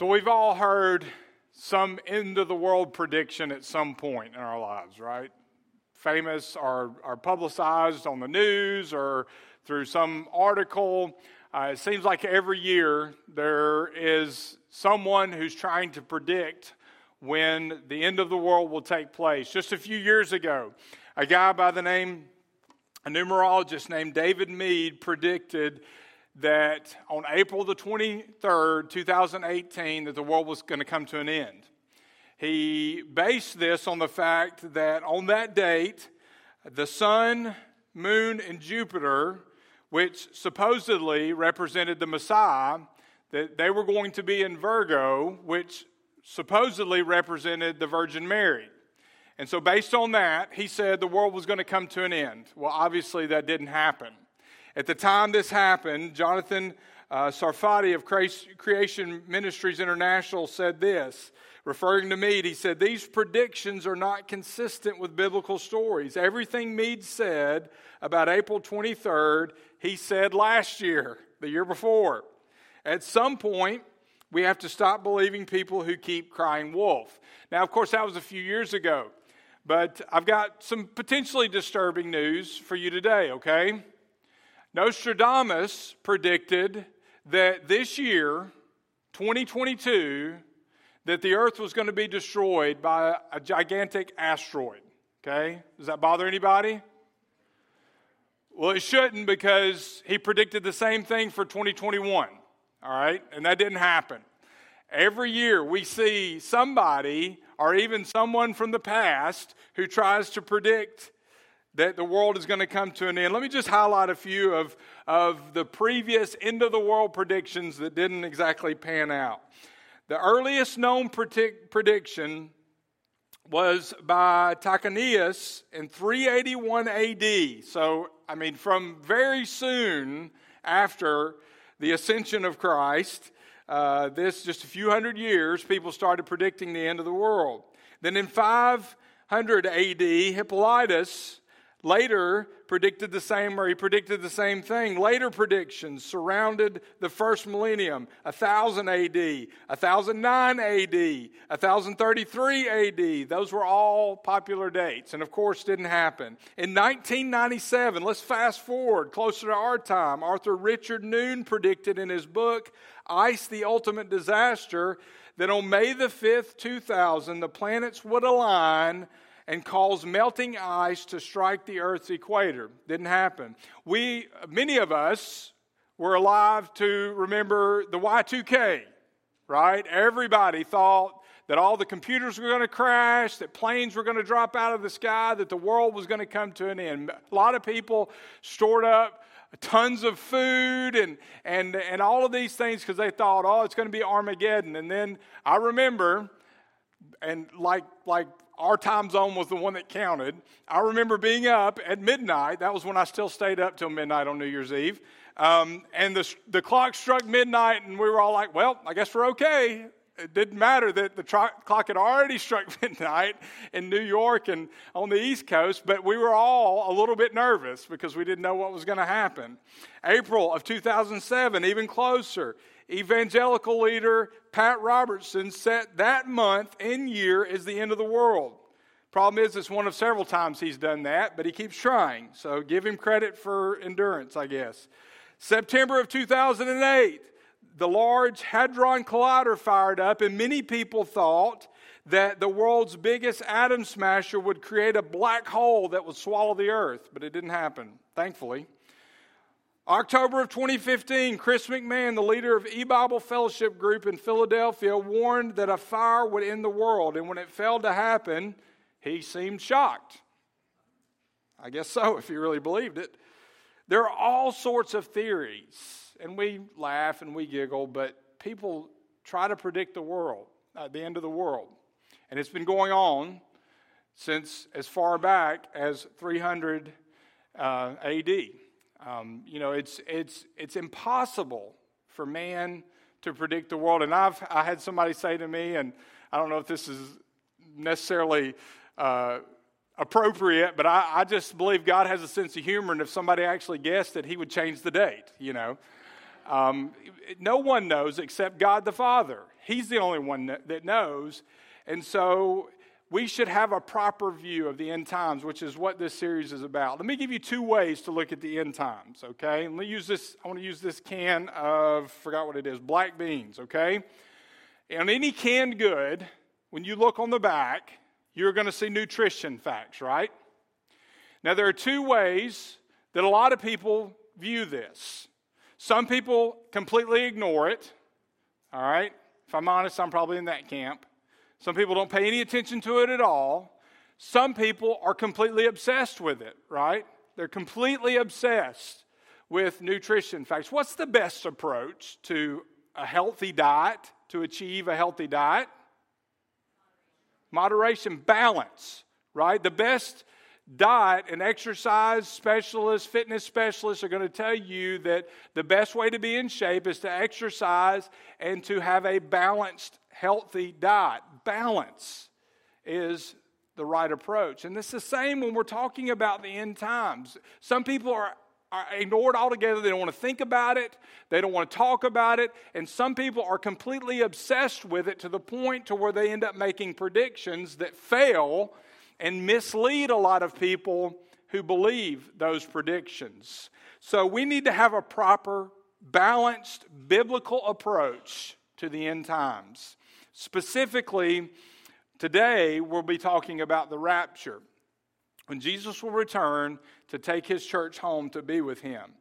So we've all heard some end of the world prediction at some point in our lives, right? Famous or, or publicized on the news or through some article. Uh, it seems like every year there is someone who's trying to predict when the end of the world will take place. Just a few years ago, a guy by the name, a numerologist named David Meade, predicted that on April the 23rd, 2018, that the world was going to come to an end. He based this on the fact that on that date, the sun, moon, and Jupiter, which supposedly represented the Messiah, that they were going to be in Virgo, which supposedly represented the Virgin Mary. And so, based on that, he said the world was going to come to an end. Well, obviously, that didn't happen. At the time this happened, Jonathan uh, Sarfati of Creation Ministries International said this, referring to Meade. He said, These predictions are not consistent with biblical stories. Everything Meade said about April 23rd, he said last year, the year before. At some point, we have to stop believing people who keep crying wolf. Now, of course, that was a few years ago, but I've got some potentially disturbing news for you today, okay? Nostradamus predicted that this year, 2022, that the earth was going to be destroyed by a gigantic asteroid. Okay? Does that bother anybody? Well, it shouldn't because he predicted the same thing for 2021. All right? And that didn't happen. Every year we see somebody or even someone from the past who tries to predict that the world is going to come to an end. Let me just highlight a few of, of the previous end of the world predictions that didn't exactly pan out. The earliest known predict, prediction was by Tychonius in 381 AD. So, I mean, from very soon after the ascension of Christ, uh, this just a few hundred years, people started predicting the end of the world. Then in 500 AD, Hippolytus later predicted the same or he predicted the same thing. Later predictions surrounded the first millennium 1000 AD 1009 AD 1033 AD those were all popular dates and of course didn't happen. In 1997 let's fast forward closer to our time. Arthur Richard Noone predicted in his book Ice the Ultimate Disaster that on May the 5th 2000 the planets would align and cause melting ice to strike the Earth's equator. Didn't happen. We, many of us, were alive to remember the Y2K, right? Everybody thought that all the computers were going to crash, that planes were going to drop out of the sky, that the world was going to come to an end. A lot of people stored up tons of food and, and, and all of these things because they thought, oh, it's going to be Armageddon. And then I remember, and like, like our time zone was the one that counted. I remember being up at midnight. That was when I still stayed up till midnight on New Year's Eve. Um, and the, the clock struck midnight, and we were all like, well, I guess we're okay. It didn't matter that the tro- clock had already struck midnight in New York and on the East Coast, but we were all a little bit nervous because we didn't know what was going to happen. April of 2007, even closer, evangelical leader Pat Robertson set that month and year as the end of the world. Problem is, it's one of several times he's done that, but he keeps trying. So give him credit for endurance, I guess. September of 2008, the Large Hadron Collider fired up, and many people thought that the world's biggest atom smasher would create a black hole that would swallow the Earth, but it didn't happen, thankfully. October of 2015, Chris McMahon, the leader of E Bible Fellowship Group in Philadelphia, warned that a fire would end the world. And when it failed to happen, he seemed shocked. I guess so, if he really believed it. There are all sorts of theories, and we laugh and we giggle, but people try to predict the world, uh, the end of the world. And it's been going on since as far back as 300 uh, AD. Um, you know, it's, it's, it's impossible for man to predict the world. And I've I had somebody say to me, and I don't know if this is necessarily uh, appropriate, but I, I, just believe God has a sense of humor, and if somebody actually guessed that He would change the date, you know. Um, no one knows except God the Father. He's the only one that knows. And so we should have a proper view of the end times, which is what this series is about. Let me give you two ways to look at the end times, okay? Let me use this, I want to use this can of, forgot what it is, black beans, okay? And any canned good, when you look on the back, you're going to see nutrition facts, right? Now, there are two ways that a lot of people view this. Some people completely ignore it, all right? If I'm honest, I'm probably in that camp. Some people don't pay any attention to it at all. Some people are completely obsessed with it, right? They're completely obsessed with nutrition facts. What's the best approach to a healthy diet, to achieve a healthy diet? Moderation, balance, right? The best diet and exercise specialists, fitness specialists are going to tell you that the best way to be in shape is to exercise and to have a balanced, healthy diet. Balance is the right approach. And it's the same when we're talking about the end times. Some people are, are ignored altogether. They don't want to think about it. They don't want to talk about it. And some people are completely obsessed with it to the point to where they end up making predictions that fail and mislead a lot of people who believe those predictions. So we need to have a proper, balanced, biblical approach to the end times. Specifically, today we'll be talking about the rapture. When Jesus will return to take his church home to be with him.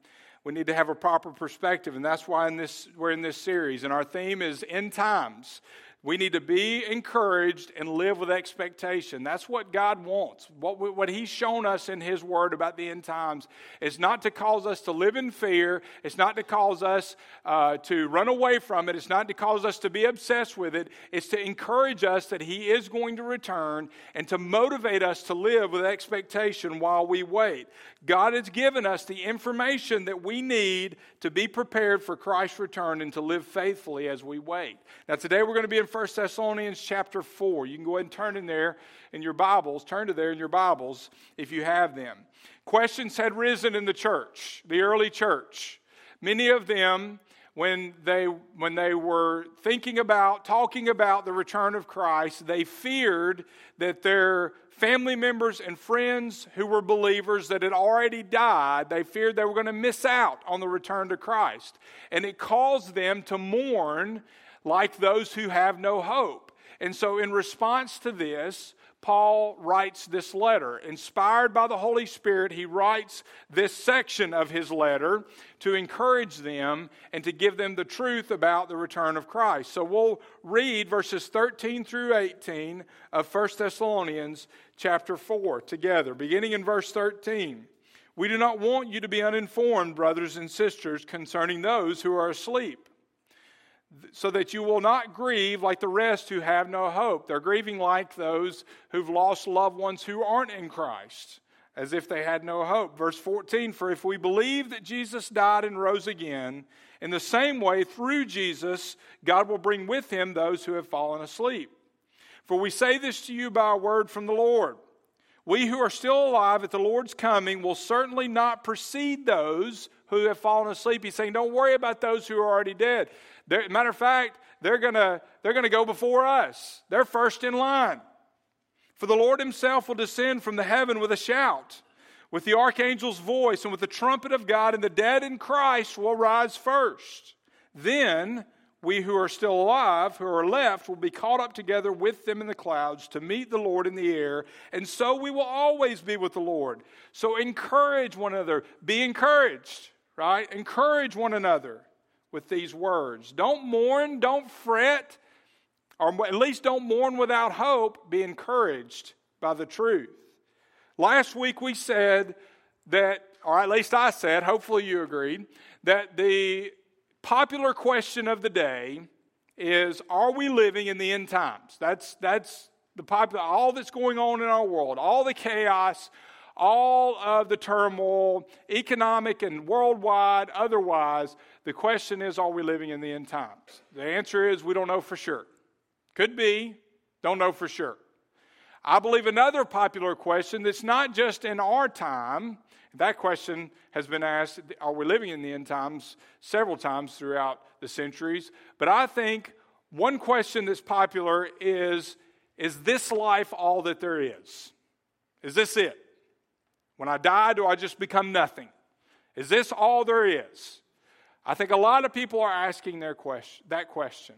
We need to have a proper perspective, and that's why in this, we're in this series. And our theme is end times. We need to be encouraged and live with expectation. That's what God wants. What, what He's shown us in His Word about the end times is not to cause us to live in fear. It's not to cause us uh, to run away from it. It's not to cause us to be obsessed with it. It's to encourage us that He is going to return and to motivate us to live with expectation while we wait. God has given us the information that we need to be prepared for Christ's return and to live faithfully as we wait. Now, today we're going to be in 1 Thessalonians chapter 4. You can go ahead and turn in there in your Bibles. Turn to there in your Bibles if you have them. Questions had risen in the church, the early church. Many of them, when they, when they were thinking about, talking about the return of Christ, they feared that their family members and friends who were believers that had already died, they feared they were going to miss out on the return to Christ. And it caused them to mourn like those who have no hope. And so, in response to this, Paul writes this letter. Inspired by the Holy Spirit, he writes this section of his letter to encourage them and to give them the truth about the return of Christ. So we'll read verses 13 through 18 of 1 Thessalonians chapter 4 together, beginning in verse 13. We do not want you to be uninformed, brothers and sisters, concerning those who are asleep so that you will not grieve like the rest who have no hope. They're grieving like those who've lost loved ones who aren't in Christ, as if they had no hope. Verse 14 For if we believe that Jesus died and rose again, in the same way, through Jesus, God will bring with him those who have fallen asleep. For we say this to you by a word from the Lord. We who are still alive at the Lord's coming will certainly not precede those who have fallen asleep. He's saying, Don't worry about those who are already dead. They're, matter of fact, they're to they're to go before us. They're first in line. For the Lord himself will descend from the heaven with a shout, with the archangel's voice, and with the trumpet of God, and the dead in Christ will rise first. Then we who are still alive, who are left, will be caught up together with them in the clouds to meet the Lord in the air, and so we will always be with the Lord. So encourage one another. Be encouraged, right? Encourage one another with these words. Don't mourn, don't fret, or at least don't mourn without hope. Be encouraged by the truth. Last week we said that, or at least I said, hopefully you agreed, that the popular question of the day is Are we living in the end times? That's, that's the popular, all that's going on in our world, all the chaos, all of the turmoil, economic and worldwide, otherwise, the question is are we living in the end times? The answer is we don't know for sure. Could be, don't know for sure. I believe another popular question that's not just in our time, that question has been asked Are we living in the end times several times throughout the centuries? But I think one question that's popular is Is this life all that there is? Is this it? When I die, do I just become nothing? Is this all there is? I think a lot of people are asking their question, that question.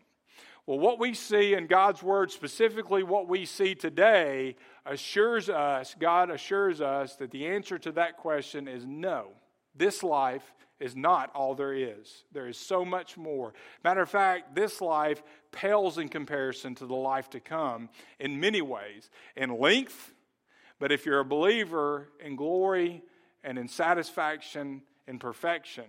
Well, what we see in God's Word, specifically what we see today, assures us, God assures us that the answer to that question is no. This life is not all there is. There is so much more. Matter of fact, this life pales in comparison to the life to come in many ways. In length, but if you're a believer in glory and in satisfaction and perfection.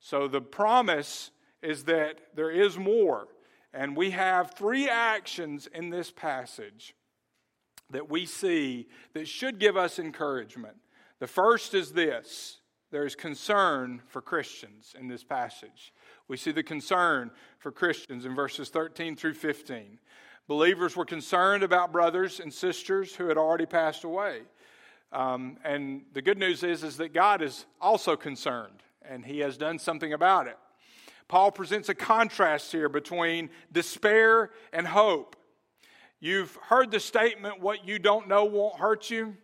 So the promise is that there is more. And we have three actions in this passage that we see that should give us encouragement. The first is this there is concern for Christians in this passage. We see the concern for Christians in verses 13 through 15. Believers were concerned about brothers and sisters who had already passed away. Um, and the good news is, is that God is also concerned, and He has done something about it. Paul presents a contrast here between despair and hope. You've heard the statement, what you don't know won't hurt you.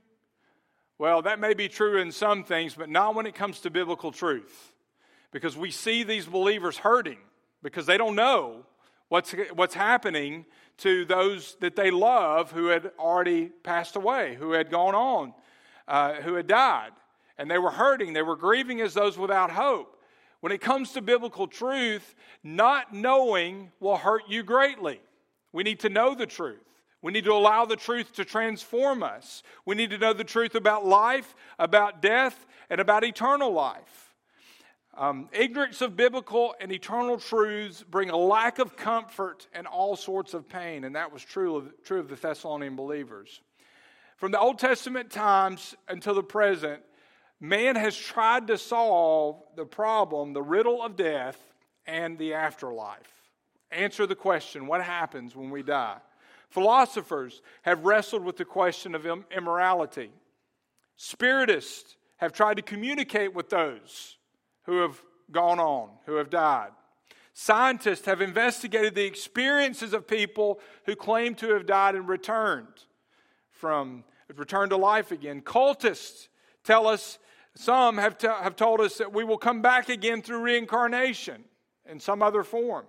Well, that may be true in some things, but not when it comes to biblical truth. Because we see these believers hurting because they don't know what's, what's happening to those that they love who had already passed away, who had gone on, uh, who had died. And they were hurting, they were grieving as those without hope. When it comes to biblical truth, not knowing will hurt you greatly. We need to know the truth. We need to allow the truth to transform us. We need to know the truth about life, about death, and about eternal life. Um, ignorance of biblical and eternal truths bring a lack of comfort and all sorts of pain, and that was true of, true of the Thessalonian believers. From the Old Testament times until the present, man has tried to solve the problem, the riddle of death and the afterlife. Answer the question what happens when we die? Philosophers have wrestled with the question of immorality. Spiritists have tried to communicate with those who have gone on, who have died. Scientists have investigated the experiences of people who claim to have died and returned from returned to life again. Cultists tell us some have, t- have told us that we will come back again through reincarnation in some other form.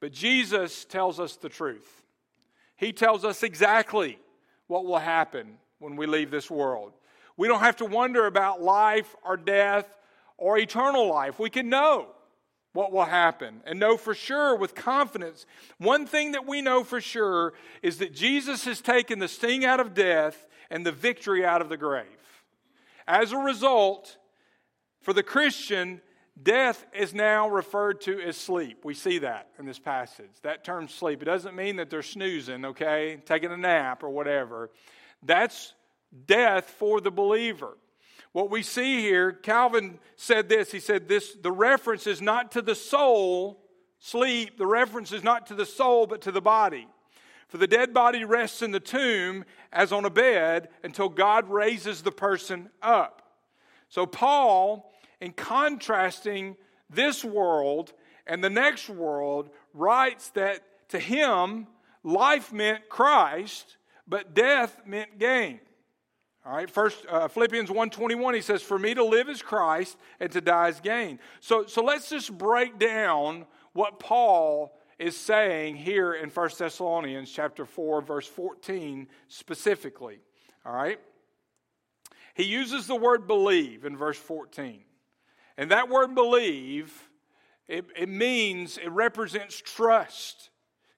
But Jesus tells us the truth. He tells us exactly what will happen when we leave this world. We don't have to wonder about life or death or eternal life. We can know what will happen and know for sure with confidence. One thing that we know for sure is that Jesus has taken the sting out of death and the victory out of the grave. As a result, for the Christian, death is now referred to as sleep. We see that in this passage. That term sleep, it doesn't mean that they're snoozing, okay, taking a nap or whatever. That's death for the believer. What we see here, Calvin said this. He said, This the reference is not to the soul, sleep, the reference is not to the soul, but to the body. For the dead body rests in the tomb as on a bed until God raises the person up. So, Paul, in contrasting this world and the next world, writes that to him, life meant Christ, but death meant gain. All right, first uh, Philippians 1:21 he says for me to live is Christ and to die is gain. So so let's just break down what Paul is saying here in 1 Thessalonians chapter 4 verse 14 specifically. All right? He uses the word believe in verse 14. And that word believe it, it means it represents trust,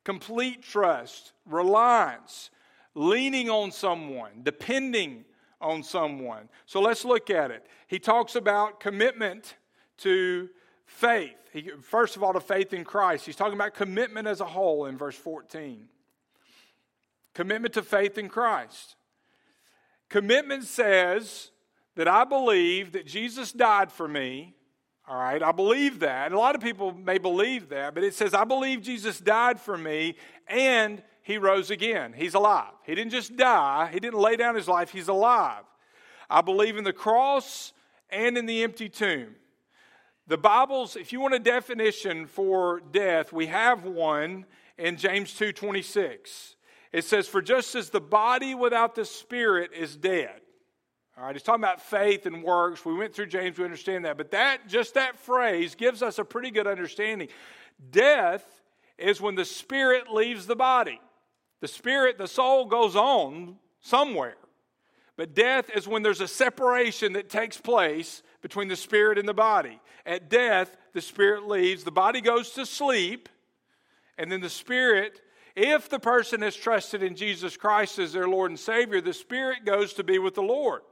complete trust, reliance, leaning on someone, depending on someone. So let's look at it. He talks about commitment to faith. He, first of all, to faith in Christ. He's talking about commitment as a whole in verse 14. Commitment to faith in Christ. Commitment says that I believe that Jesus died for me. All right, I believe that. And a lot of people may believe that, but it says, I believe Jesus died for me and he rose again. He's alive. He didn't just die, he didn't lay down his life, he's alive. I believe in the cross and in the empty tomb. The Bible's, if you want a definition for death, we have one in James 2:26. It says, For just as the body without the spirit is dead. All right, he's talking about faith and works. We went through James, we understand that. But that just that phrase gives us a pretty good understanding. Death is when the spirit leaves the body. The spirit, the soul goes on somewhere. But death is when there's a separation that takes place between the spirit and the body. At death, the spirit leaves, the body goes to sleep, and then the spirit, if the person has trusted in Jesus Christ as their Lord and Savior, the spirit goes to be with the Lord.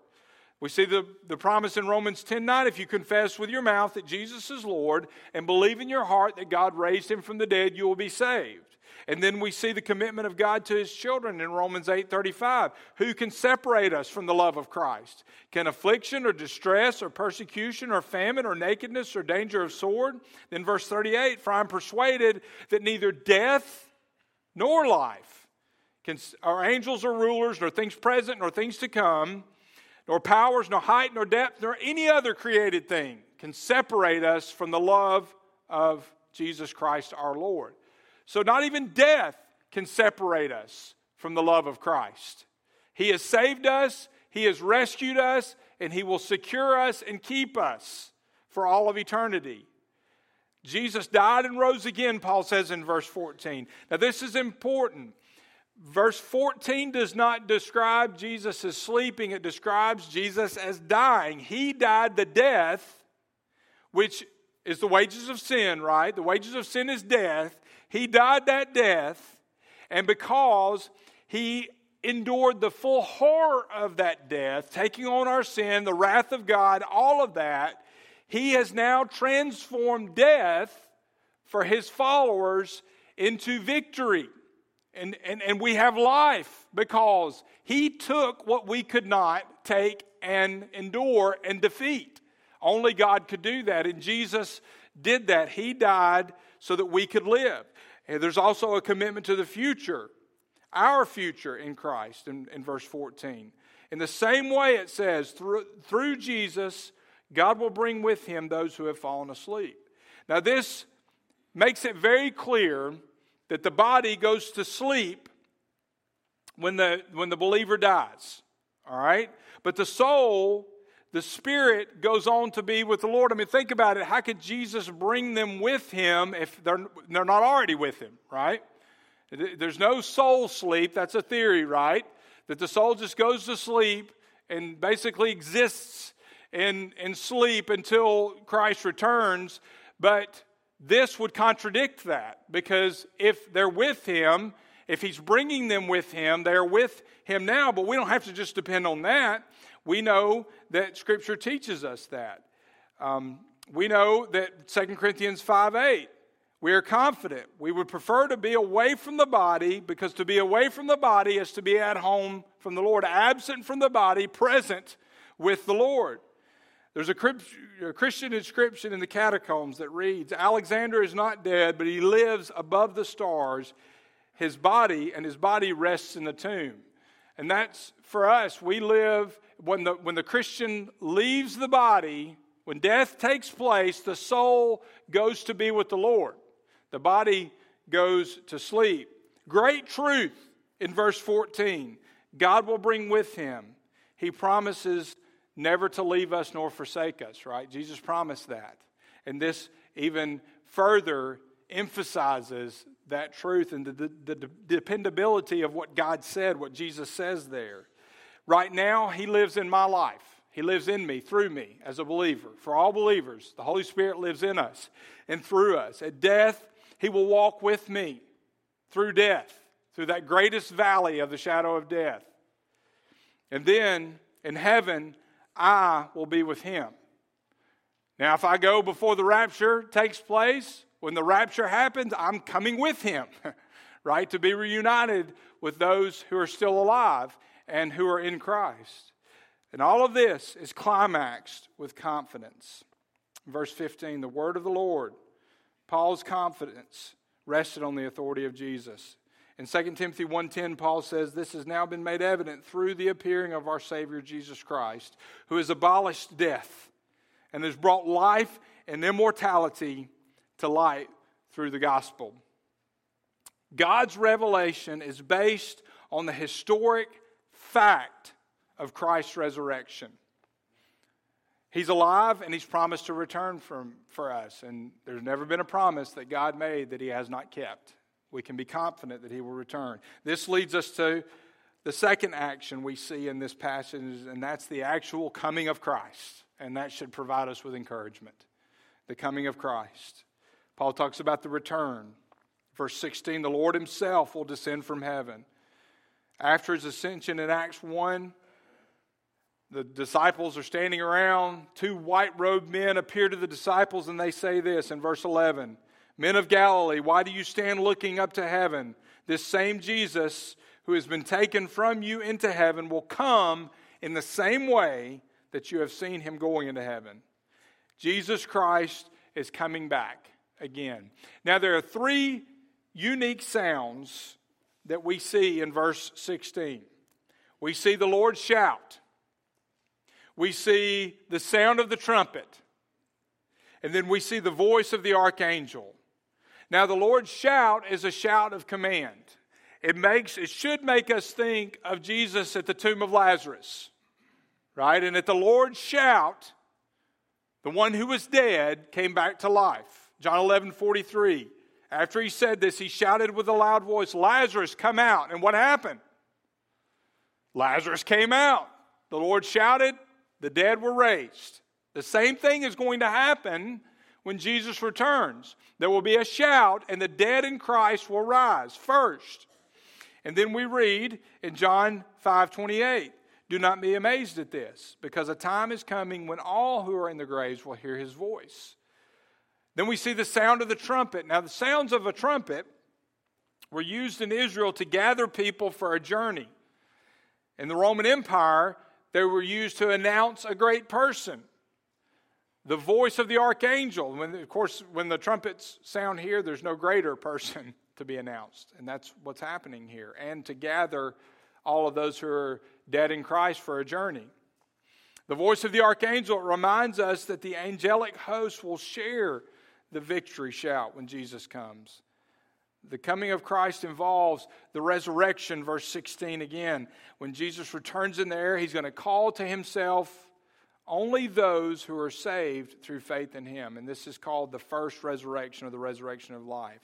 We see the, the promise in Romans 10 9 if you confess with your mouth that Jesus is Lord and believe in your heart that God raised him from the dead, you will be saved. And then we see the commitment of God to his children in Romans 8:35. Who can separate us from the love of Christ? Can affliction or distress or persecution or famine or nakedness or danger of sword? Then verse 38, for I'm persuaded that neither death nor life can our angels or rulers nor things present nor things to come nor powers, nor height, nor depth, nor any other created thing can separate us from the love of Jesus Christ our Lord. So, not even death can separate us from the love of Christ. He has saved us, He has rescued us, and He will secure us and keep us for all of eternity. Jesus died and rose again, Paul says in verse 14. Now, this is important Verse 14 does not describe Jesus as sleeping, it describes Jesus as dying. He died the death, which is the wages of sin, right? The wages of sin is death. He died that death, and because he endured the full horror of that death, taking on our sin, the wrath of God, all of that, he has now transformed death for his followers into victory. And, and, and we have life because he took what we could not take and endure and defeat. Only God could do that. And Jesus did that. He died so that we could live. And there's also a commitment to the future, our future in Christ, in, in verse 14. In the same way, it says, through, through Jesus, God will bring with him those who have fallen asleep. Now, this makes it very clear that the body goes to sleep when the, when the believer dies. All right? But the soul, the spirit, goes on to be with the Lord. I mean, think about it. How could Jesus bring them with him if they're, they're not already with him, right? There's no soul sleep. That's a theory, right? That the soul just goes to sleep and basically exists in, in sleep until Christ returns. But this would contradict that because if they're with him, if he's bringing them with him, they're with him now, but we don't have to just depend on that. We know that Scripture teaches us that. Um, we know that 2 Corinthians 5 8, we are confident. We would prefer to be away from the body because to be away from the body is to be at home from the Lord, absent from the body, present with the Lord. There's a Christian inscription in the catacombs that reads Alexander is not dead, but he lives above the stars. His body and his body rests in the tomb. And that's for us. We live, when the, when the Christian leaves the body, when death takes place, the soul goes to be with the Lord. The body goes to sleep. Great truth in verse 14 God will bring with him. He promises never to leave us nor forsake us, right? Jesus promised that. And this even further emphasizes that truth and the, the, the, dependability of what God said, what Jesus says there. Right now, He lives in my life. He lives in me, through me, as a believer. For all believers, the Holy Spirit lives in us and through us. At death, He will walk with me through death, through that greatest valley of the shadow of death. And then in heaven, I will be with him. Now, if I go before the rapture takes place, when the rapture happens, I'm coming with him, right? To be reunited with those who are still alive and who are in Christ. And all of this is climaxed with confidence. Verse 15, the word of the Lord. Paul's confidence rested on the authority of Jesus. In 2 Timothy 1:10 Paul says this has now been made evident through the appearing of our savior Jesus Christ who has abolished death and has brought life and immortality to light through the gospel. God's revelation is based on the historic fact of Christ's resurrection. He's alive and he's promised to return from, for us. And there's never been a promise that God made that he has not kept. We can be confident that he will return. This leads us to the second action we see in this passage, and that's the actual coming of Christ. And that should provide us with encouragement. The coming of Christ. Paul talks about the return. Verse 16 the Lord himself will descend from heaven. After his ascension in Acts 1, the disciples are standing around. Two white robed men appear to the disciples and they say this in verse 11 Men of Galilee, why do you stand looking up to heaven? This same Jesus who has been taken from you into heaven will come in the same way that you have seen him going into heaven. Jesus Christ is coming back again. Now, there are three unique sounds that we see in verse 16. We see the Lord shout, we see the sound of the trumpet, and then we see the voice of the archangel. Now, the Lord's shout is a shout of command. It, makes, it should make us think of Jesus at the tomb of Lazarus, right? And at the Lord's shout, the one who was dead came back to life. John 11 43. After he said this, he shouted with a loud voice, Lazarus, come out. And what happened? Lazarus came out. The Lord shouted, the dead were raised. The same thing is going to happen when Jesus returns. There will be a shout, and the dead in Christ will rise first. And then we read in John 5 28, do not be amazed at this, because a time is coming when all who are in the graves will hear his voice. Then we see the sound of the trumpet. Now, the sounds of a trumpet were used in Israel to gather people for a journey. In the Roman Empire, they were used to announce a great person. The voice of the archangel. When, of course, when the trumpets sound here, there's no greater person to be announced. And that's what's happening here. And to gather all of those who are dead in Christ for a journey. The voice of the archangel reminds us that the angelic host will share the victory shout when Jesus comes. The coming of Christ involves the resurrection, verse 16 again. When Jesus returns in the air, he's going to call to himself only those who are saved through faith in him. And this is called the first resurrection or the resurrection of life.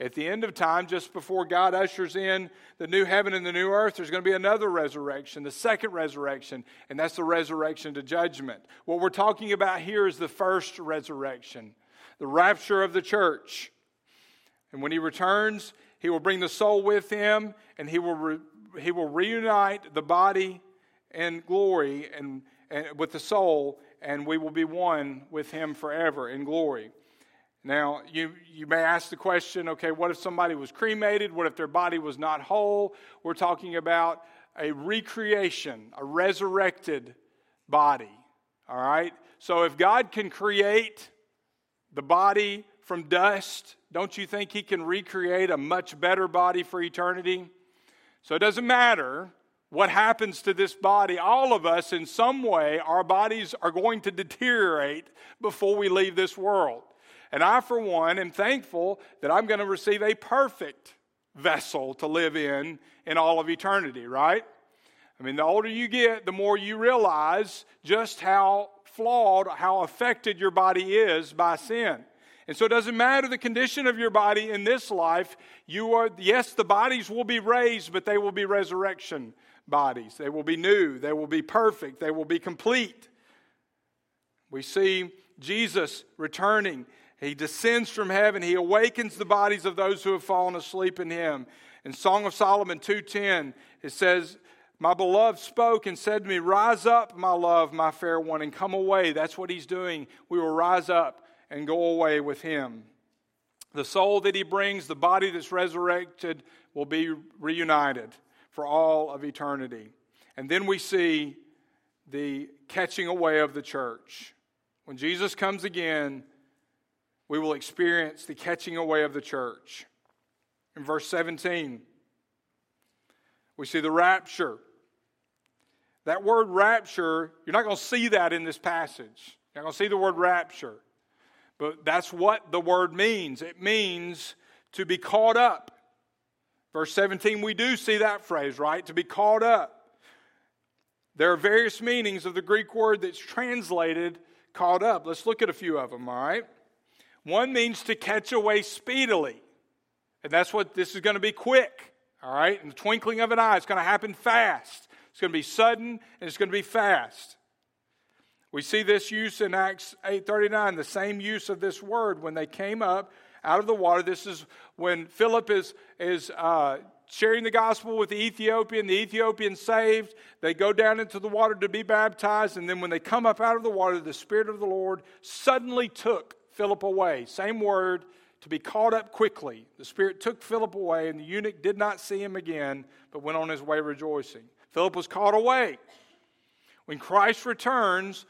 At the end of time, just before God ushers in the new heaven and the new earth, there's going to be another resurrection, the second resurrection, and that's the resurrection to judgment. What we're talking about here is the first resurrection the rapture of the church. And when he returns, he will bring the soul with him and he will, re, he will reunite the body in glory and, and with the soul, and we will be one with him forever in glory. Now, you, you may ask the question okay, what if somebody was cremated? What if their body was not whole? We're talking about a recreation, a resurrected body. All right? So if God can create the body from dust, don't you think He can recreate a much better body for eternity? So it doesn't matter what happens to this body. All of us, in some way, our bodies are going to deteriorate before we leave this world. And I, for one, am thankful that I'm going to receive a perfect vessel to live in in all of eternity, right? I mean, the older you get, the more you realize just how flawed, how affected your body is by sin. And so it doesn't matter the condition of your body in this life. You are, yes, the bodies will be raised, but they will be resurrection bodies. They will be new. They will be perfect. They will be complete. We see Jesus returning. He descends from heaven. He awakens the bodies of those who have fallen asleep in him. In Song of Solomon 2:10, it says, my beloved spoke and said to me, Rise up, my love, my fair one, and come away. That's what he's doing. We will rise up and go away with him. The soul that he brings, the body that's resurrected, will be reunited for all of eternity. And then we see the catching away of the church. When Jesus comes again, we will experience the catching away of the church. In verse 17, We see the rapture. That word rapture, you're not going to see that in this passage. You're not going to see the word rapture. But that's what the word means. It means to be caught up. Verse 17, we do see that phrase, right? To be caught up. There are various meanings of the Greek word that's translated caught up. Let's look at a few of them, all right? One means to catch away speedily. And that's what this is going to be quick, all right? In the twinkling of an eye, it's going to happen fast. It's going to be sudden and it's going to be fast. We see this use in Acts 8:39, the same use of this word when they came up out of the water. This is when Philip is, is uh, sharing the gospel with the Ethiopian, the Ethiopian saved. They go down into the water to be baptized, and then when they come up out of the water, the Spirit of the Lord suddenly took Philip away. Same word, to be caught up quickly. The Spirit took Philip away, and the eunuch did not see him again, but went on his way rejoicing. Philip was caught away. When Christ returns,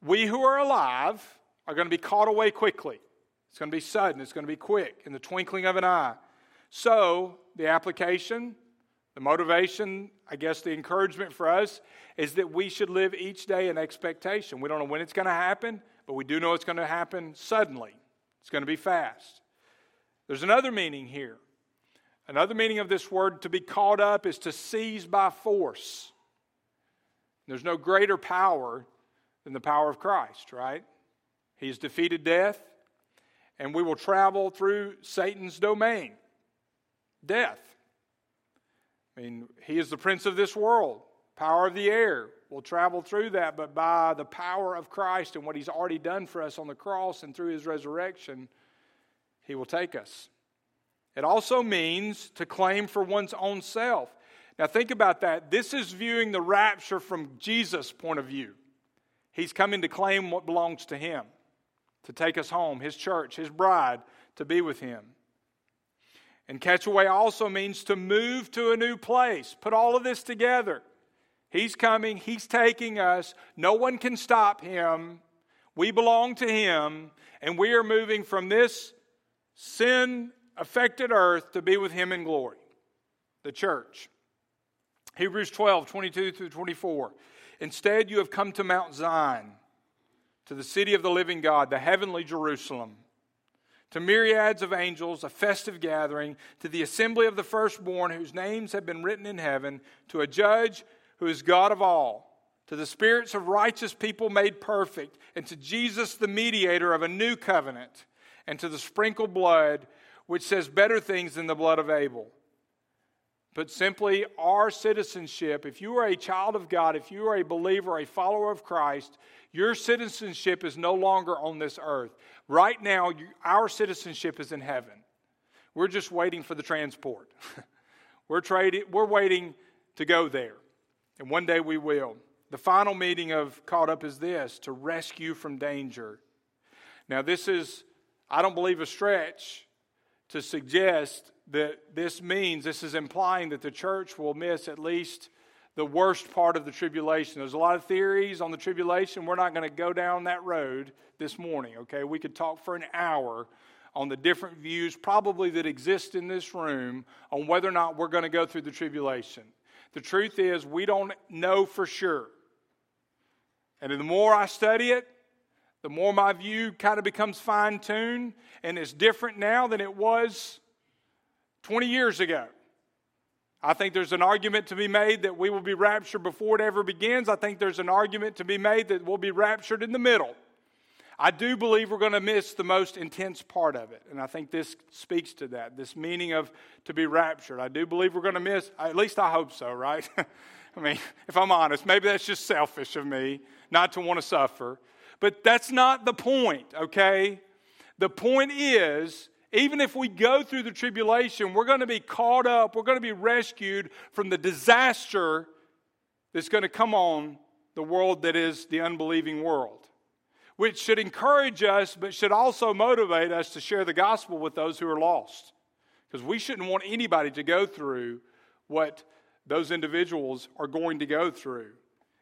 we who are alive are going to be caught away quickly. It's going to be sudden, it's going to be quick, in the twinkling of an eye. So, the application, the motivation, I guess the encouragement for us is that we should live each day in expectation. We don't know when it's going to happen, but we do know it's going to happen suddenly. It's going to be fast. There's another meaning here. Another meaning of this word to be caught up is to seize by force. There's no greater power than the power of Christ, right? He's defeated death, and we will travel through Satan's domain death. I mean, he is the prince of this world, power of the air. We'll travel through that, but by the power of Christ and what he's already done for us on the cross and through his resurrection, he will take us. It also means to claim for one's own self. Now, think about that. This is viewing the rapture from Jesus' point of view. He's coming to claim what belongs to him, to take us home, his church, his bride, to be with him. And catch away also means to move to a new place. Put all of this together. He's coming, He's taking us. No one can stop Him. We belong to Him, and we are moving from this sin affected earth to be with Him in glory. The church. Hebrews 12, 22 through 24. Instead, you have come to Mount Zion, to the city of the living God, the heavenly Jerusalem to myriads of angels, a festive gathering, to the assembly of the firstborn whose names have been written in heaven, to a judge who is God of all, to the spirits of righteous people made perfect, and to Jesus, the mediator of a new covenant, and to the sprinkled blood which says better things than the blood of Abel. But simply, our citizenship, if you are a child of God, if you are a believer, a follower of Christ, your citizenship is no longer on this earth. Right now, our citizenship is in heaven. We're just waiting for the transport. we're, trading, we're waiting to go there. And one day we will. The final meaning of caught up is this to rescue from danger. Now, this is, I don't believe, a stretch to suggest that this means, this is implying that the church will miss at least the worst part of the tribulation. There's a lot of theories on the tribulation. We're not going to go down that road this morning, okay? We could talk for an hour on the different views, probably that exist in this room, on whether or not we're going to go through the tribulation. The truth is, we don't know for sure. And the more I study it, the more my view kind of becomes fine tuned, and it's different now than it was 20 years ago. I think there's an argument to be made that we will be raptured before it ever begins. I think there's an argument to be made that we'll be raptured in the middle. I do believe we're going to miss the most intense part of it. And I think this speaks to that, this meaning of to be raptured. I do believe we're going to miss, at least I hope so, right? I mean, if I'm honest, maybe that's just selfish of me not to want to suffer. But that's not the point, okay? The point is even if we go through the tribulation, we're going to be caught up, we're going to be rescued from the disaster that's going to come on the world that is the unbelieving world, which should encourage us, but should also motivate us to share the gospel with those who are lost. Because we shouldn't want anybody to go through what those individuals are going to go through.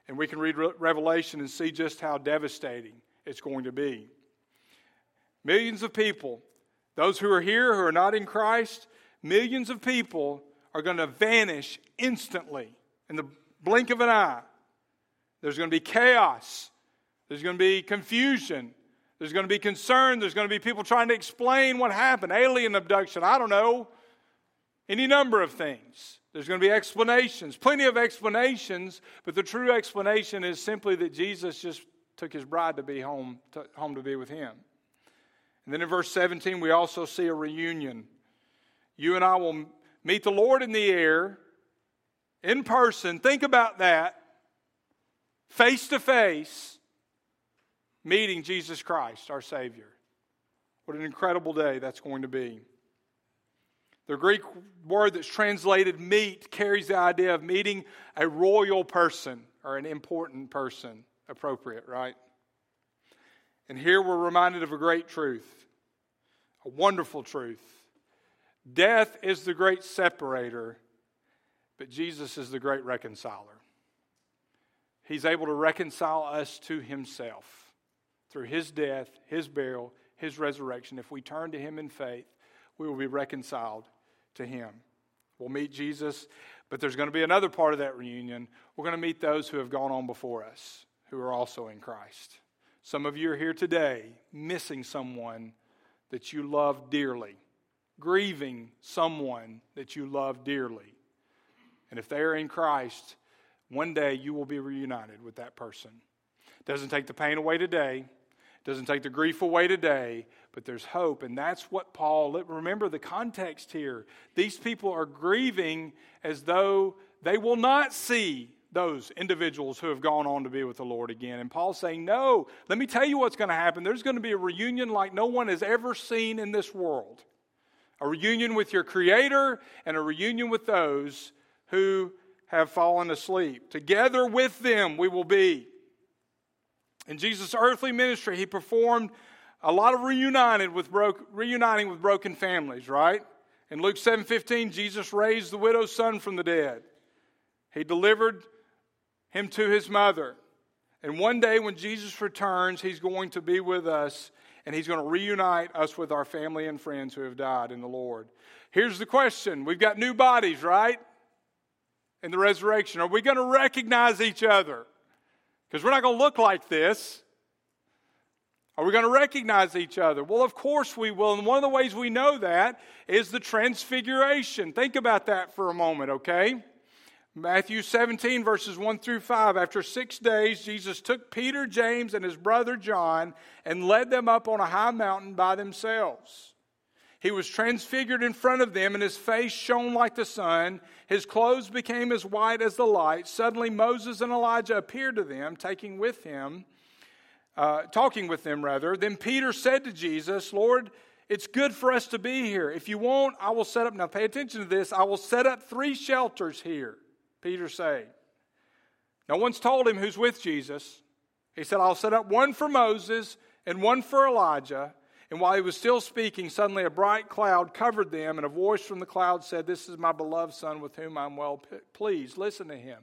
And we can read Revelation and see just how devastating it's going to be. Millions of people those who are here who are not in Christ, millions of people are going to vanish instantly in the blink of an eye. There's going to be chaos. There's going to be confusion. There's going to be concern. There's going to be people trying to explain what happened alien abduction. I don't know. Any number of things. There's going to be explanations, plenty of explanations, but the true explanation is simply that Jesus just took his bride to be home to, home to be with him. And then in verse 17, we also see a reunion. You and I will meet the Lord in the air, in person. Think about that. Face to face, meeting Jesus Christ, our Savior. What an incredible day that's going to be. The Greek word that's translated meet carries the idea of meeting a royal person or an important person. Appropriate, right? And here we're reminded of a great truth, a wonderful truth. Death is the great separator, but Jesus is the great reconciler. He's able to reconcile us to himself through his death, his burial, his resurrection. If we turn to him in faith, we will be reconciled to him. We'll meet Jesus, but there's going to be another part of that reunion. We're going to meet those who have gone on before us, who are also in Christ. Some of you are here today missing someone that you love dearly, grieving someone that you love dearly. And if they are in Christ, one day you will be reunited with that person. Doesn't take the pain away today, doesn't take the grief away today, but there's hope. And that's what Paul, remember the context here. These people are grieving as though they will not see those individuals who have gone on to be with the Lord again. And Paul's saying, No, let me tell you what's going to happen. There's going to be a reunion like no one has ever seen in this world a reunion with your Creator and a reunion with those who have fallen asleep. Together with them, we will be. In Jesus' earthly ministry, he performed a lot of reunited with broke, reuniting with broken families, right? In Luke 7:15, Jesus raised the widow's son from the dead. He delivered him to his mother. And one day when Jesus returns, he's going to be with us and he's going to reunite us with our family and friends who have died in the Lord. Here's the question. We've got new bodies, right? In the resurrection. Are we going to recognize each other? Because we're not going to look like this. Are we going to recognize each other? Well, of course we will. And one of the ways we know that is the transfiguration. Think about that for a moment, okay? Matthew 17, verses 1 through 5. After six days, Jesus took Peter, James, and his brother John and led them up on a high mountain by themselves. He was transfigured in front of them, and his face shone like the sun. His clothes became as white as the light. Suddenly, Moses and Elijah appeared to them, taking with him uh, talking with them rather. Then Peter said to Jesus, Lord, it's good for us to be here. If you want, I will set up, now pay attention to this, I will set up three shelters here, Peter said. No one's told him who's with Jesus. He said, I'll set up one for Moses and one for Elijah. And while he was still speaking, suddenly a bright cloud covered them, and a voice from the cloud said, This is my beloved Son with whom I'm well pleased. Listen to him.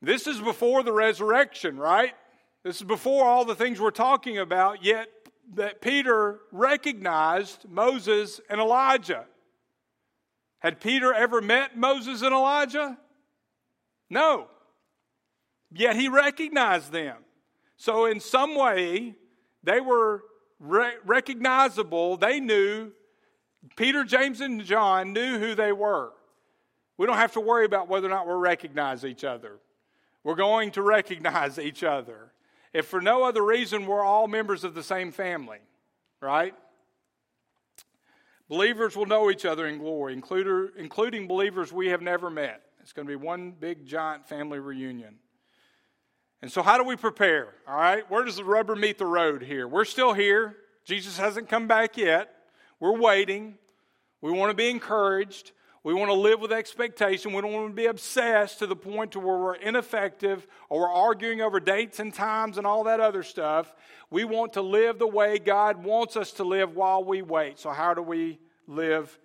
This is before the resurrection, right? This is before all the things we're talking about, yet that Peter recognized Moses and Elijah. Had Peter ever met Moses and Elijah? No. Yet he recognized them. So, in some way, they were re- recognizable. They knew, Peter, James, and John knew who they were. We don't have to worry about whether or not we recognize each other. We're going to recognize each other. If for no other reason, we're all members of the same family, right? Believers will know each other in glory, including believers we have never met. It's going to be one big, giant family reunion. And so, how do we prepare? All right, where does the rubber meet the road here? We're still here. Jesus hasn't come back yet. We're waiting. We want to be encouraged. We want to live with expectation. We don't want to be obsessed to the point to where we're ineffective or we're arguing over dates and times and all that other stuff. We want to live the way God wants us to live while we wait. So how do we live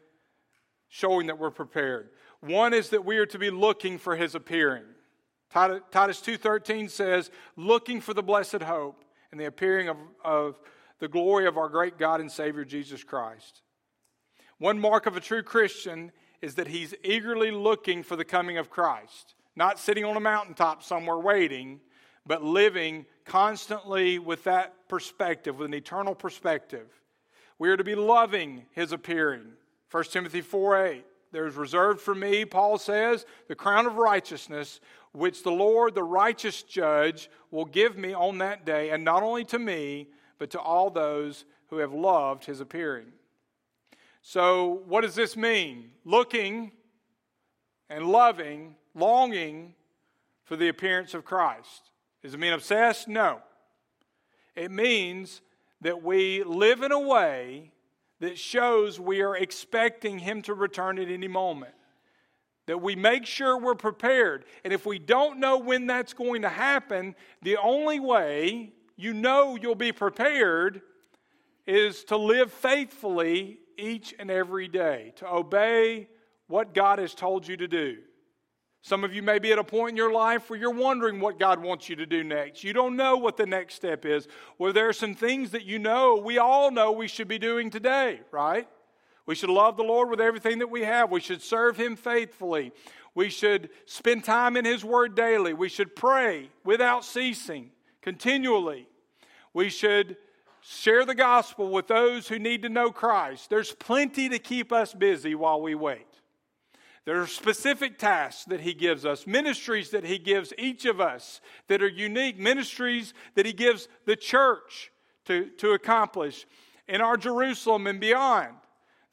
showing that we're prepared? One is that we are to be looking for his appearing. Titus 2:13 says, "Looking for the blessed hope and the appearing of, of the glory of our great God and Savior Jesus Christ." One mark of a true Christian is that he's eagerly looking for the coming of Christ, not sitting on a mountaintop somewhere waiting, but living constantly with that perspective, with an eternal perspective. We are to be loving his appearing. 1 Timothy 4 8. There's reserved for me, Paul says, the crown of righteousness, which the Lord, the righteous judge, will give me on that day, and not only to me, but to all those who have loved his appearing. So, what does this mean? Looking and loving, longing for the appearance of Christ. Does it mean obsessed? No. It means that we live in a way that shows we are expecting Him to return at any moment. That we make sure we're prepared. And if we don't know when that's going to happen, the only way you know you'll be prepared is to live faithfully each and every day, to obey what God has told you to do. Some of you may be at a point in your life where you're wondering what God wants you to do next. You don't know what the next step is. Well, there are some things that you know, we all know we should be doing today, right? We should love the Lord with everything that we have. We should serve Him faithfully. We should spend time in His Word daily. We should pray without ceasing, continually. We should share the gospel with those who need to know Christ. There's plenty to keep us busy while we wait. There are specific tasks that He gives us, ministries that He gives each of us that are unique, ministries that He gives the church to, to accomplish in our Jerusalem and beyond.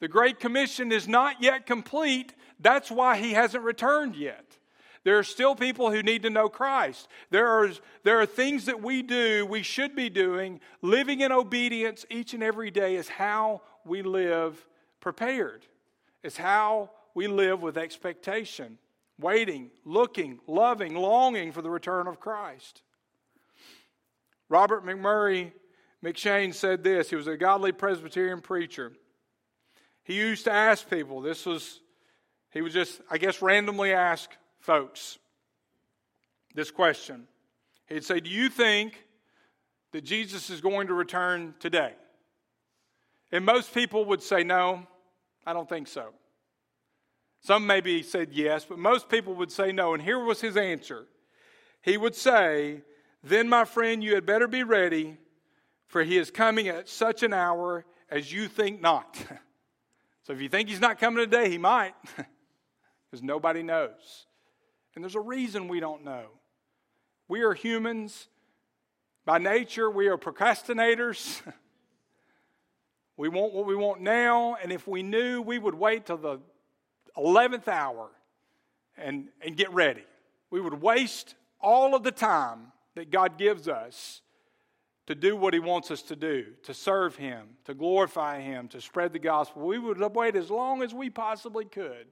The Great Commission is not yet complete. That's why He hasn't returned yet. There are still people who need to know Christ. There are, there are things that we do, we should be doing. Living in obedience each and every day is how we live prepared. It's how we live with expectation, waiting, looking, loving, longing for the return of Christ. Robert McMurray M'Cheyne said this. He was a godly Presbyterian preacher. He used to ask people, this was, he would just, I guess, randomly ask folks this question. He'd say, Do you think that Jesus is going to return today? And most people would say, No, I don't think so. Some maybe said yes, but most people would say no. And here was his answer He would say, Then, my friend, you had better be ready, for he is coming at such an hour as you think not. so if you think he's not coming today, he might, because nobody knows. And there's a reason we don't know. We are humans. By nature, we are procrastinators. we want what we want now, and if we knew, we would wait till the 11th hour and, and get ready. We would waste all of the time that God gives us to do what He wants us to do, to serve Him, to glorify Him, to spread the gospel. We would wait as long as we possibly could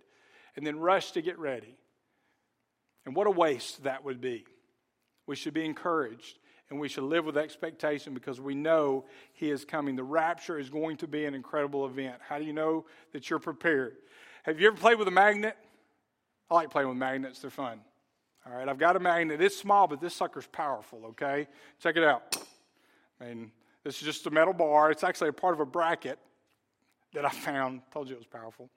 and then rush to get ready. And what a waste that would be. We should be encouraged and we should live with expectation because we know He is coming. The rapture is going to be an incredible event. How do you know that you're prepared? Have you ever played with a magnet? I like playing with magnets, they're fun. All right, I've got a magnet. It's small, but this sucker's powerful, okay? Check it out. I mean, this is just a metal bar. It's actually a part of a bracket that I found. Told you it was powerful.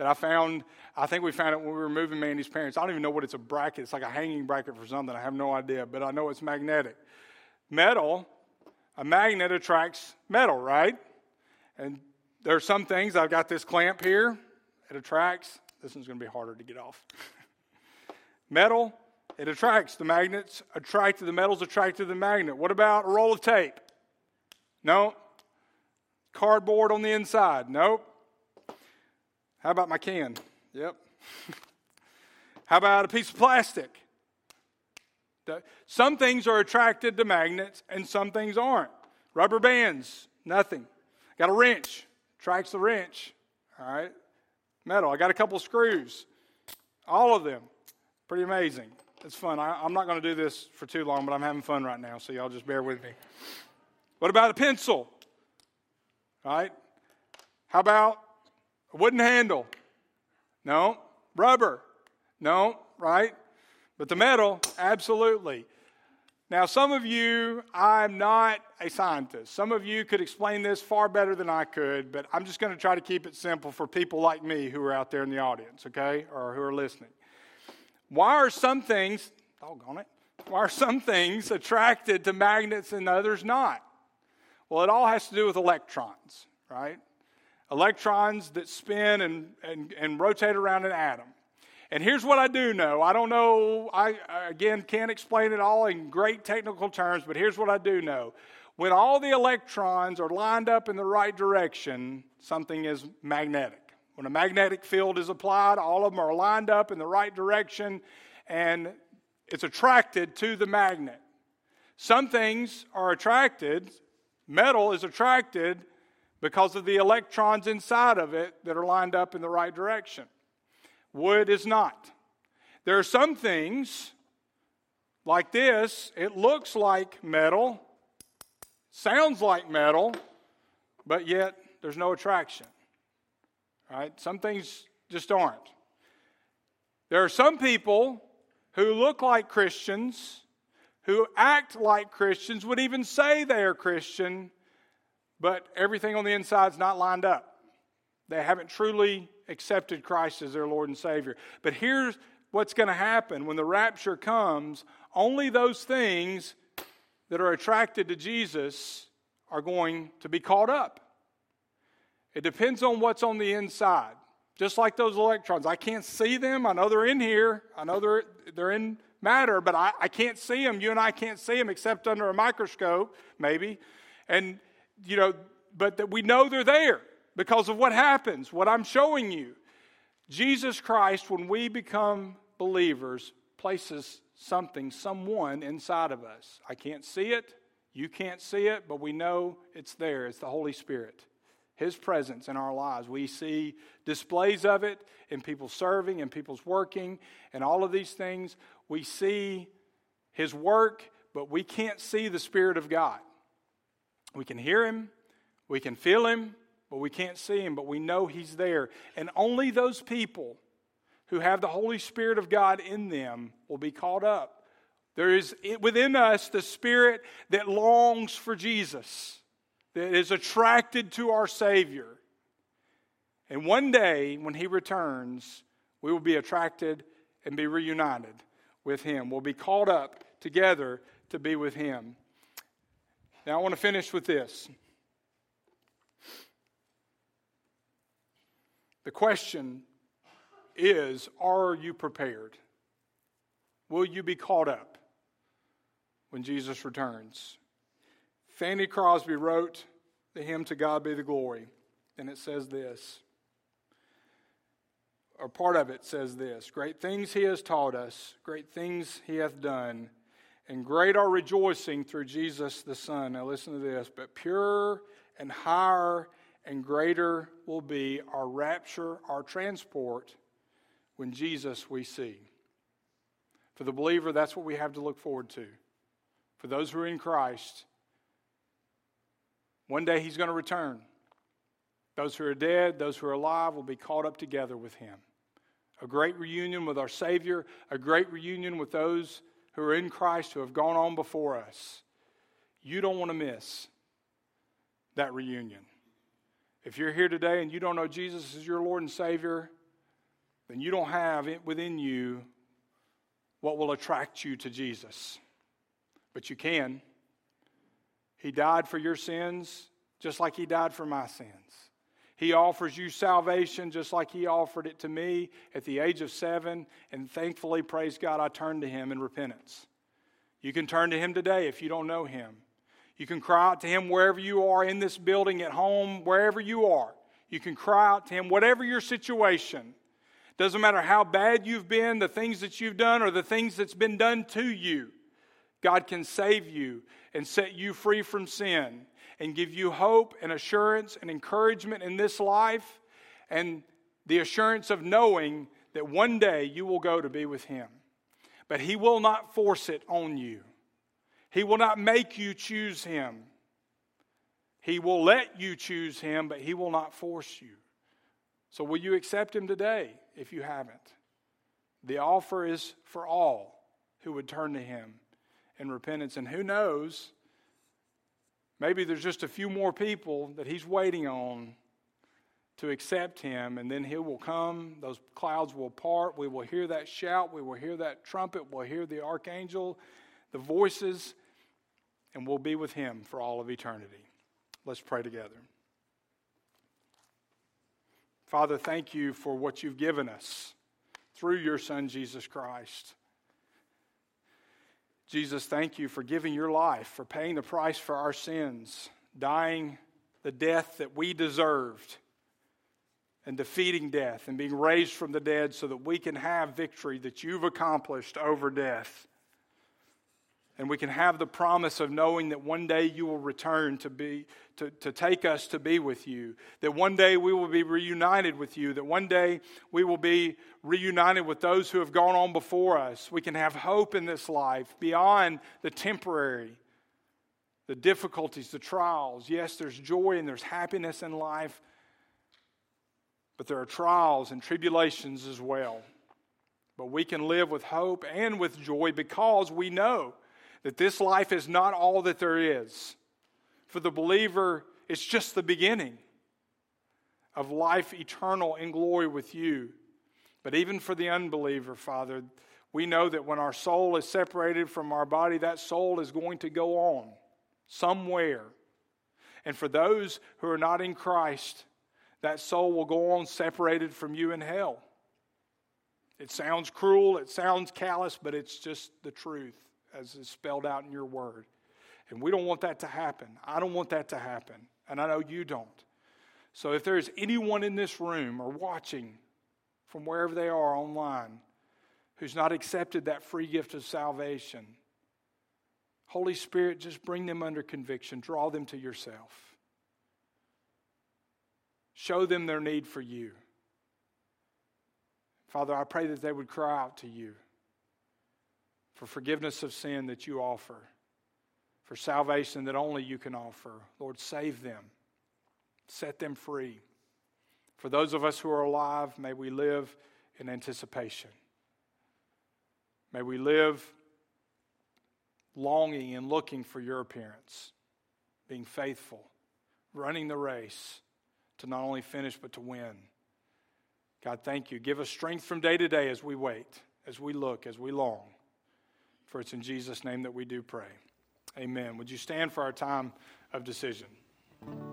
That I found, I think we found it when we were moving Mandy's parents. I don't even know what it's a bracket. It's like a hanging bracket for something. I have no idea, but I know it's magnetic. Metal, a magnet attracts metal, right? And there are some things, I've got this clamp here it attracts. This one's going to be harder to get off. Metal, it attracts. The magnets attract the metals attract to the magnet. What about a roll of tape? No. Cardboard on the inside? Nope. How about my can? Yep. How about a piece of plastic? Some things are attracted to magnets and some things aren't. Rubber bands, nothing. Got a wrench, attracts the wrench. All right metal. I got a couple screws, all of them. Pretty amazing. It's fun. I, am not going to do this for too long, but I'm having fun right now, so y'all just bear with me. What about a pencil? All right. How about a wooden handle? No. Rubber? No, right? But the metal, absolutely. Now, some of you, I'm not a scientist. Some of you could explain this far better than I could, but I'm just going to try to keep it simple for people like me who are out there in the audience, okay, or who are listening. Why are some things, doggone it, why are some things attracted to magnets and others not? Well, it all has to do with electrons, right? Electrons that spin and, and, and rotate around an atom. And here's what I do know. I don't know, I again can't explain it all in great technical terms, but here's what I do know. When all the electrons are lined up in the right direction, something is magnetic. When a magnetic field is applied, all of them are lined up in the right direction and it's attracted to the magnet. Some things are attracted, metal is attracted because of the electrons inside of it that are lined up in the right direction. Wood is not. There are some things like this, it looks like metal, sounds like metal, but yet there's no attraction. Right? Some things just aren't. There are some people who look like Christians, who act like Christians, would even say they are Christian, but everything on the inside is not lined up. They haven't truly accepted Christ as their Lord and Savior. But here's what's going to happen when the rapture comes only those things that are attracted to Jesus are going to be caught up. It depends on what's on the inside. Just like those electrons. I can't see them. I know they're in here. I know they're, they're in matter, but I, I can't see them. You and I can't see them except under a microscope, maybe. And, you know, but that we know they're there because of what happens, what I'm showing you. Jesus Christ, when we become believers, places something, someone inside of us. I can't see it, you can't see it, but we know it's there. It's the Holy Spirit. His presence in our lives. We see displays of it in people serving and people's working and all of these things. We see His work, but we can't see the Spirit of God. We can hear Him, we can feel Him, but we can't see him, but we know he's there. And only those people who have the Holy Spirit of God in them will be caught up. There is within us the spirit that longs for Jesus, that is attracted to our Savior. And one day, when he returns, we will be attracted and be reunited with him. We'll be called up together to be with him. Now, I want to finish with this. The question is Are you prepared? Will you be caught up when Jesus returns? Fanny Crosby wrote the hymn To God Be the Glory, and it says this, or part of it says this Great things he has taught us, great things he hath done, and great our rejoicing through Jesus the Son. Now listen to this, but pure and higher and greater will be our rapture, our transport, when Jesus we see. For the believer, that's what we have to look forward to. For those who are in Christ, one day he's going to return. Those who are dead, those who are alive will be caught up together with him. A great reunion with our Savior, a great reunion with those who are in Christ who have gone on before us. You don't want to miss that reunion. If you're here today and you don't know Jesus as your Lord and Savior, then you don't have it within you what will attract you to Jesus. But you can. He died for your sins just like He died for my sins. He offers you salvation just like He offered it to me at the age of seven. And thankfully, praise God, I turned to Him in repentance. You can turn to Him today if you don't know Him. You can cry out to Him wherever you are in this building, at home, wherever you are. You can cry out to Him, whatever your situation. Doesn't matter how bad you've been, the things that you've done, or the things that's been done to you. God can save you and set you free from sin and give you hope and assurance and encouragement in this life and the assurance of knowing that one day you will go to be with Him. But He will not force it on you. He will not make you choose him. He will let you choose him, but he will not force you. So, will you accept him today if you haven't? The offer is for all who would turn to him in repentance. And who knows, maybe there's just a few more people that He's waiting on to accept Him, and then He will come. Those clouds will part. We will hear that shout. We will hear that trumpet. We'll hear the archangel, the voices, and we'll be with Him for all of eternity. Let's pray together. Father, thank you for what you've given us through your Son, Jesus Christ. Jesus, thank you for giving your life, for paying the price for our sins, dying the death that we deserved, and defeating death and being raised from the dead so that we can have victory that you've accomplished over death. And we can have the promise of knowing that one day you will return to, be, to, to take us to be with you. That one day we will be reunited with you. That one day we will be reunited with those who have gone on before us. We can have hope in this life beyond the temporary, the difficulties, the trials. Yes, there's joy and there's happiness in life, but there are trials and tribulations as well. But we can live with hope and with joy because we know that this life is not all that there is. For the believer, it's just the beginning of life eternal in glory with you. But even for the unbeliever, Father, we know that when our soul is separated from our body, that soul is going to go on somewhere. And for those who are not in Christ, that soul will go on separated from you in hell. It sounds cruel, it sounds callous, but it's just the truth as is spelled out in your word. And we don't want that to happen. I don't want that to happen. And I know you don't. So if there's anyone in this room or watching from wherever they are online who's not accepted that free gift of salvation, Holy Spirit, just bring them under conviction. Draw them to yourself. Show them their need for you. Father, I pray that they would cry out to you for forgiveness of sin that you offer, for salvation that only you can offer. Lord, save them, set them free. For those of us who are alive, may we live in anticipation. May we live longing and looking for your appearance, being faithful, running the race to not only finish but to win. God, thank you. Give us strength from day to day as we wait, as we look, as we long. For it's in Jesus' name that we do pray. Amen. Would you stand for our time of decision?